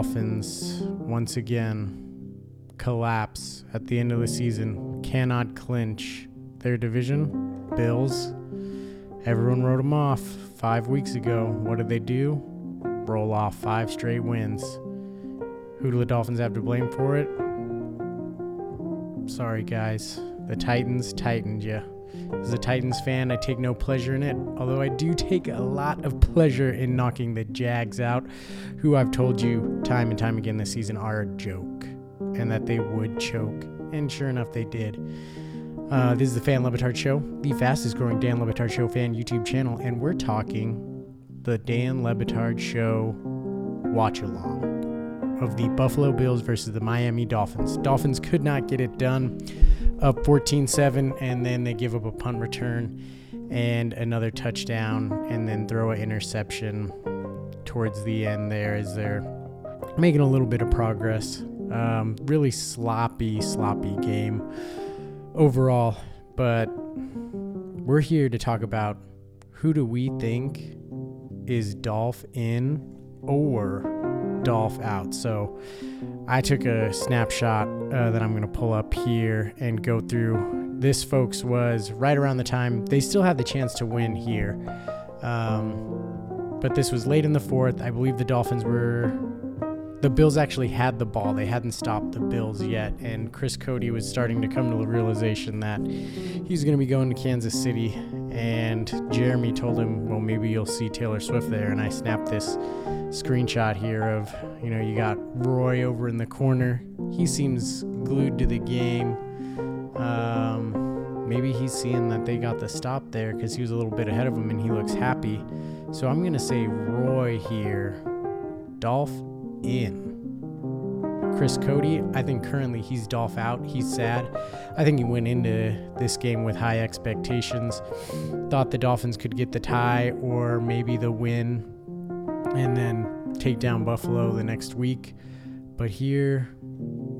Dolphins once again collapse at the end of the season, cannot clinch their division. Bills, everyone wrote them off five weeks ago. What did they do? Roll off five straight wins. Who do the Dolphins have to blame for it? Sorry, guys. The Titans tightened you. As a Titans fan, I take no pleasure in it, although I do take a lot of pleasure in knocking the Jags out, who I've told you time and time again this season are a joke and that they would choke. And sure enough, they did. Uh, this is the Fan Le Batard Show, the fastest growing Dan Le Batard Show fan YouTube channel, and we're talking the Dan Le Batard Show watch along of the Buffalo Bills versus the Miami Dolphins. Dolphins could not get it done up 14 7, and then they give up a punt return and another touchdown, and then throw an interception towards the end there as they're making a little bit of progress. Um, really sloppy, sloppy game overall, but we're here to talk about who do we think is Dolph in or Dolph out. So I took a snapshot uh, that I'm going to pull up here and go through. This, folks, was right around the time they still had the chance to win here. Um, but this was late in the fourth. I believe the Dolphins were. The Bills actually had the ball. They hadn't stopped the Bills yet. And Chris Cote was starting to come to the realization that he's going to be going to Kansas City. And Jeremy told him, well, maybe you'll see Taylor Swift there. And I snapped this screenshot here of, you know, you got Roy over in the corner. He seems glued to the game. Um, maybe he's seeing that they got the stop there because he was a little bit ahead of him and he looks happy. So I'm going to say Roy here. Dolph in. Chris Cote, I think currently he's Dolph out. He's sad. I think he went into this game with high expectations. Thought the Dolphins could get the tie or maybe the win and then take down Buffalo the next week. But here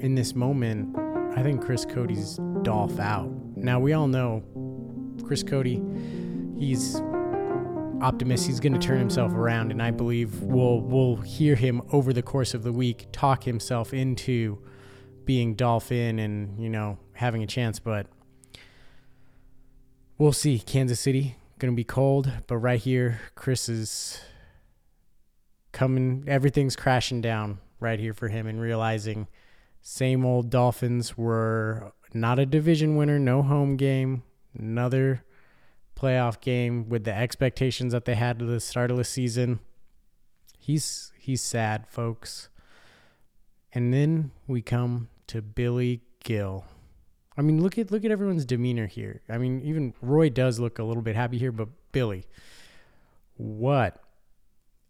in this moment, I think Chris Cote's Dolph out. Now we all know Chris Cote, he's optimist he's going to turn himself around and I believe we'll we'll hear him over the course of the week talk himself into being Dolphin and, you know, having a chance, but we'll see. Kansas City going to be cold, but right here Chris is coming everything's crashing down right here for him and realizing same old Dolphins were not a division winner, no home game, another playoff game with the expectations that they had at the start of the season. He's he's sad, folks. And then we come to Billy Gil. I mean, look at look at everyone's demeanor here. I mean, even Roy does look a little bit happy here, but Billy, what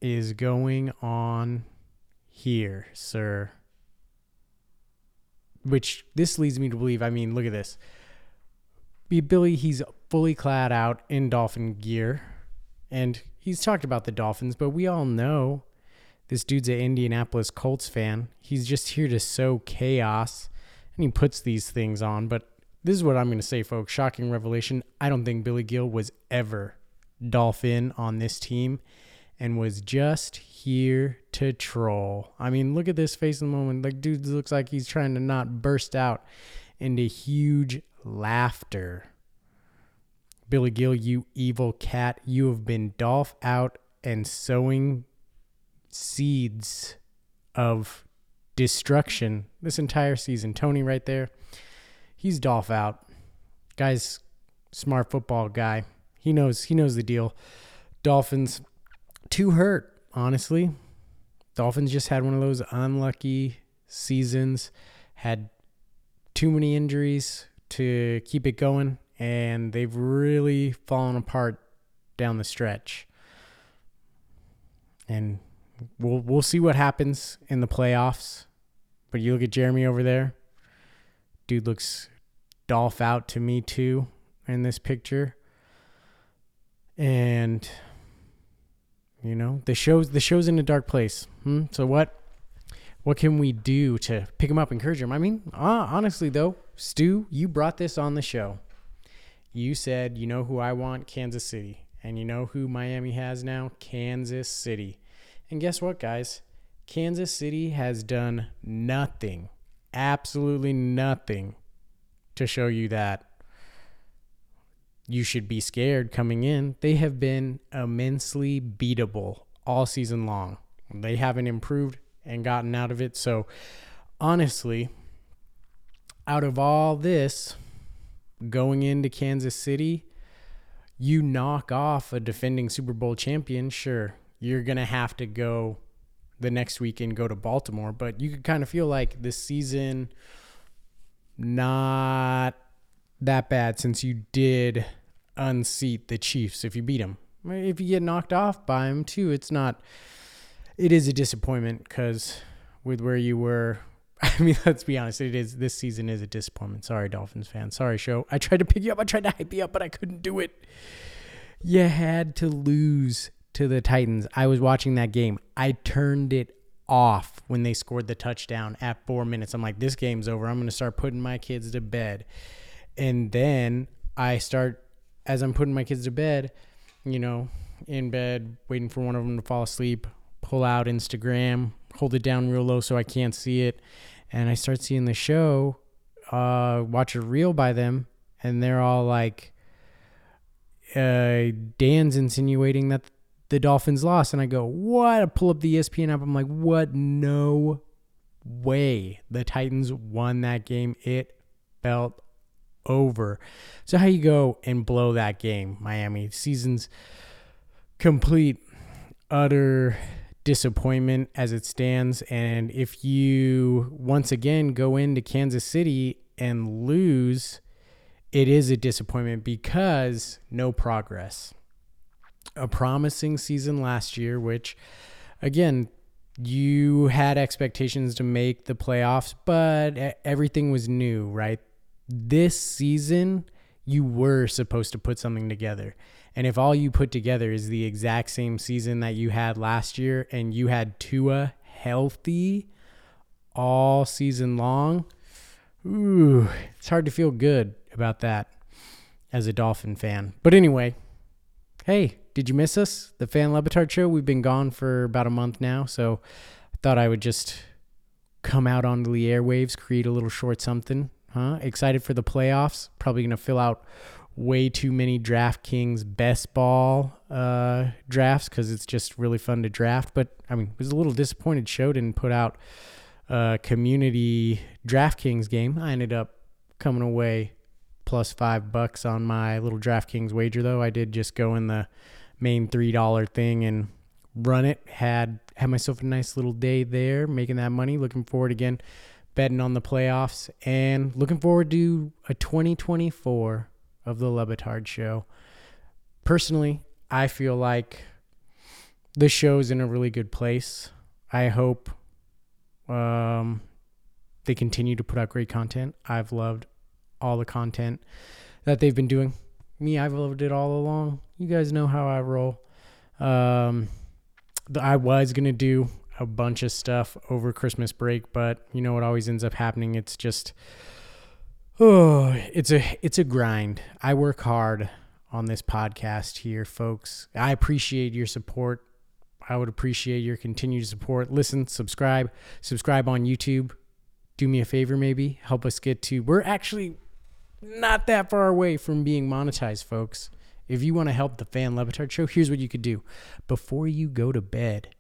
is going on here, sir? Which this leads me to believe, I mean, look at this. Billy, he's fully clad out in dolphin gear. And he's talked about the Dolphins, but we all know this dude's an Indianapolis Colts fan. He's just here to sow chaos and he puts these things on. But this is what I'm going to say, folks. Shocking revelation. I don't think Billy Gil was ever Dolphin on this team and was just here to troll. I mean, look at this face in the moment. Like, dude looks like he's trying to not burst out into huge laughter. Billy Gil, you evil cat, you have been Dolph out and sowing seeds of destruction this entire season. Tony right there, he's Dolph out. Guy's smart football guy. He knows he knows the deal. Dolphins too hurt, honestly. Dolphins just had one of those unlucky seasons, had too many injuries to keep it going, and they've really fallen apart down the stretch. And we'll we'll see what happens in the playoffs. But you look at Jeremy over there. Dude looks Dolph out to me too in this picture. And you know, the show's the show's in a dark place. Hmm? So what what can we do to pick him up, encourage him? I mean, honestly though, Stu, you brought this on the show. You said, you know who I want? Kansas City. And you know who Miami has now? Kansas City. And guess what, guys? Kansas City has done nothing, absolutely nothing to show you that you should be scared coming in. They have been immensely beatable all season long. They haven't improved and gotten out of it. So, honestly, out of all this, going into Kansas City, you knock off a defending Super Bowl champion, sure, you're going to have to go the next week and go to Baltimore, but you could kind of feel like this season not that bad since you did unseat the Chiefs if you beat them. If you get knocked off by them too, it's not it is a disappointment cuz with where you were I mean, let's be honest. It is this season is a disappointment. Sorry, Dolphins fans. Sorry, show. I tried to pick you up. I tried to hype you up, but I couldn't do it. You had to lose to the Titans. I was watching that game. I turned it off when they scored the touchdown at four minutes. I'm like, this game's over. I'm going to start putting my kids to bed. And then I start, as I'm putting my kids to bed, you know, in bed, waiting for one of them to fall asleep, pull out Instagram, hold it down real low so I can't see it. And I start seeing the show, uh, watch a reel by them, and they're all like, uh, Dan's insinuating that the Dolphins lost. And I go, what? I pull up the ESPN app. I'm like, what? No way. The Titans won that game. It felt over. So how you go and blow that game, Miami? Season's complete, utter disappointment as it stands. And if you once again go into Kansas City and lose, it is a disappointment because no progress. A promising season last year, which again, you had expectations to make the playoffs, but everything was new, right? This season, you were supposed to put something together. And if all you put together is the exact same season that you had last year and you had Tua healthy all season long, ooh, it's hard to feel good about that as a Dolphin fan. But anyway, hey, did you miss us? The Fan Le Batard Show? We've been gone for about a month now, so I thought I would just come out onto the airwaves, create a little short something. Huh? Excited for the playoffs. Probably going to fill out way too many DraftKings best ball uh, drafts because it's just really fun to draft. But I mean, was a little disappointed. Show didn't put out a community DraftKings game. I ended up coming away plus five bucks on my little DraftKings wager, though. I did just go in the main three dollar thing and run it. Had had myself a nice little day there, making that money. Looking forward again, betting on the playoffs, and looking forward to a 2024 of the Le Batard show. Personally, I feel like the show is in a really good place. I hope um, they continue to put out great content. I've loved all the content that they've been doing. Me, I've loved it all along. You guys know how I roll. Um, I was gonna do a bunch of stuff over Christmas break, but you know what always ends up happening? It's just Oh, it's a it's a grind. I work hard on this podcast here, folks. I appreciate your support. I would appreciate your continued support. Listen, subscribe, subscribe on YouTube. Do me a favor, maybe help us get to. We're actually not that far away from being monetized, folks. If you want to help the Fan Le Batard show, here's what you could do. Before you go to bed,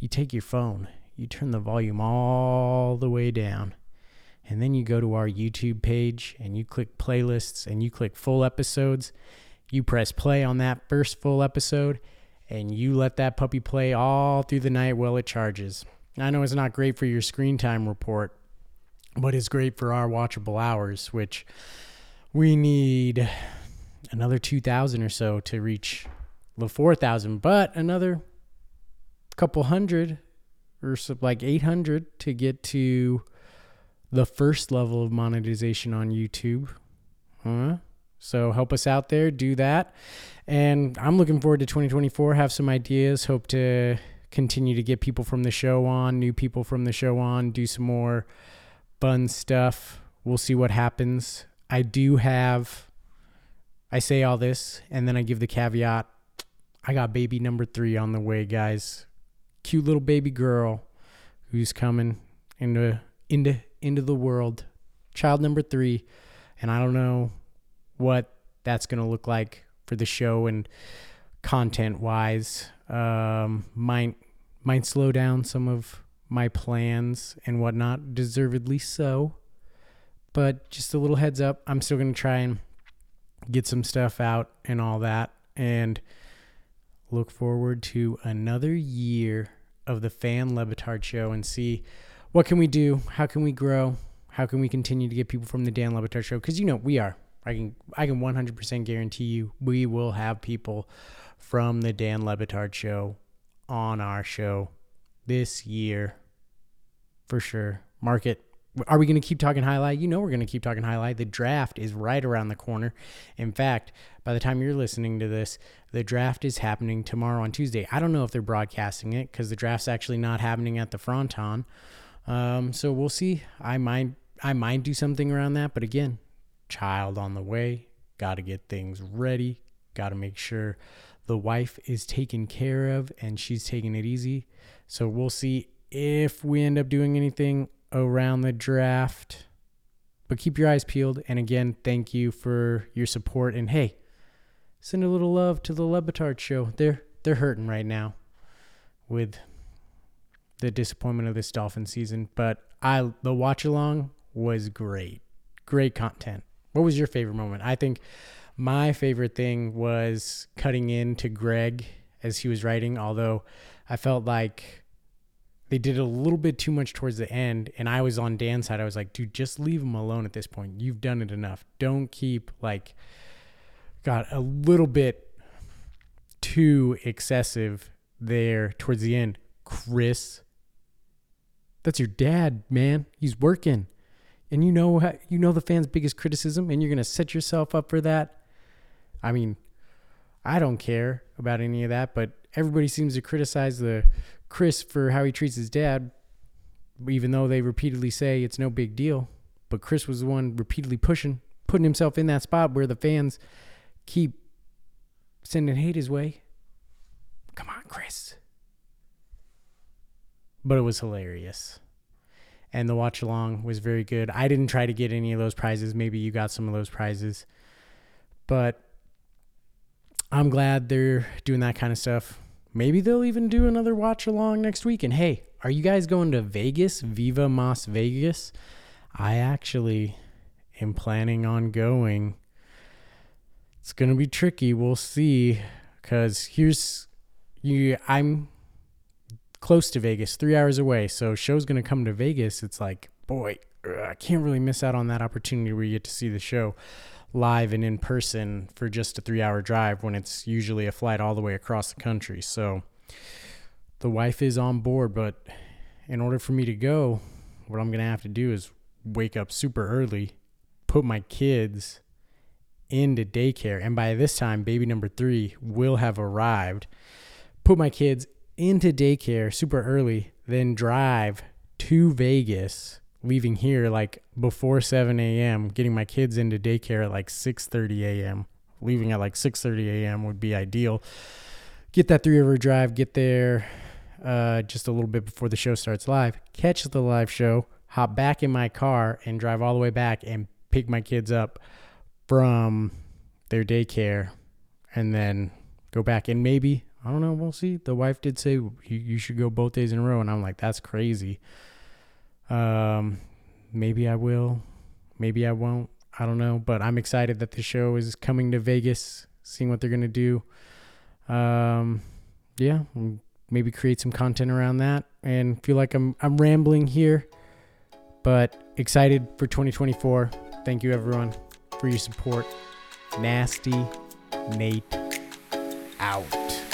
you take your phone, you turn the volume all the way down and then you go to our YouTube page and you click playlists and you click full episodes. You press play on that first full episode and you let that puppy play all through the night while it charges. I know it's not great for your screen time report, but it's great for our watchable hours, which we need another 2,000 or so to reach the 4,000, but another couple hundred or like 800 to get to the first level of monetization on YouTube. Huh? So help us out there, do that. And I'm looking forward to 2024, have some ideas, hope to continue to get people from the show on, new people from the show on, do some more fun stuff. We'll see what happens. I do have I say all this and then I give the caveat I got baby number 3 on the way, guys. Cute little baby girl who's coming into into into the world. Child number three, and I don't know what that's gonna look like for the show and content wise. Um, might might slow down some of my plans and whatnot, deservedly so. But just a little heads up, I'm still gonna try and get some stuff out and all that, and look forward to another year of the Fan Le Batard show and see what can we do, how can we grow, how can we continue to get people from the Dan Le Batard show because you know we are. I can I can 100% guarantee you we will have people from the Dan Le Batard show on our show this year for sure. Market are we going to keep talking highlight? You know, we're going to keep talking highlight. The draft is right around the corner. In fact, by the time you're listening to this, the draft is happening tomorrow on Tuesday. I don't know if they're broadcasting it because the draft's actually not happening at the Fronton. Um, so we'll see. I might, I might do something around that, but again, child on the way. Got to get things ready. Got to make sure the wife is taken care of and she's taking it easy. So we'll see if we end up doing anything around the draft. But keep your eyes peeled. And again, thank you for your support. And hey, send a little love to the Le Batard show. They're they're hurting right now with the disappointment of this Dolphin season. But I the watch along was great. Great content. What was your favorite moment? I think my favorite thing was cutting in to Greg as he was writing, although I felt like they did a little bit too much towards the end and i was on dan's side i was like dude just leave him alone at this point you've done it enough don't keep like got a little bit too excessive there towards the end chris that's your dad man he's working and you know how, you know the fans biggest criticism and you're going to set yourself up for that i mean i don't care about any of that but everybody seems to criticize the Chris for how he treats his dad, even though they repeatedly say it's no big deal. But Chris was the one repeatedly pushing, putting himself in that spot where the fans keep sending hate his way. Come on, Chris. But it was hilarious. And the watch along was very good. I didn't try to get any of those prizes. Maybe you got some of those prizes. But I'm glad they're doing that kind of stuff. Maybe they'll even do another watch along next week. And hey, are you guys going to Vegas? Viva Mas Vegas? I actually am planning on going. It's going to be tricky. We'll see. Because here's you. I'm close to Vegas, three hours away. So show's to come to Vegas. It's like, boy, I can't really miss out on that opportunity where you get to see the show live and in person for just a three hour drive when it's usually a flight all the way across the country. So the wife is on board, but in order for me to go, what I'm to have to do is wake up super early, put my kids into daycare. And by this time, baby number three will have arrived. Put my kids into daycare super early, then drive to Vegas leaving here like before 7 a.m., getting my kids into daycare at like 6:30 a.m. Leaving at like 6:30 a.m. would be ideal. Get that three-hour drive, get there uh, just a little bit before the show starts live. Catch the live show, hop back in my car, and drive all the way back and pick my kids up from their daycare, and then go back. And maybe I don't know. We'll see. The wife did say you, you should go both days in a row, and I'm like, that's crazy. Um, maybe I will, maybe I won't. I don't know, but I'm excited that the show is coming to Vegas, seeing what they're gonna do. Um, yeah, maybe create some content around that, and feel like I'm I'm rambling here, but excited for 2024. Thank you everyone for your support. Nasty Nate out.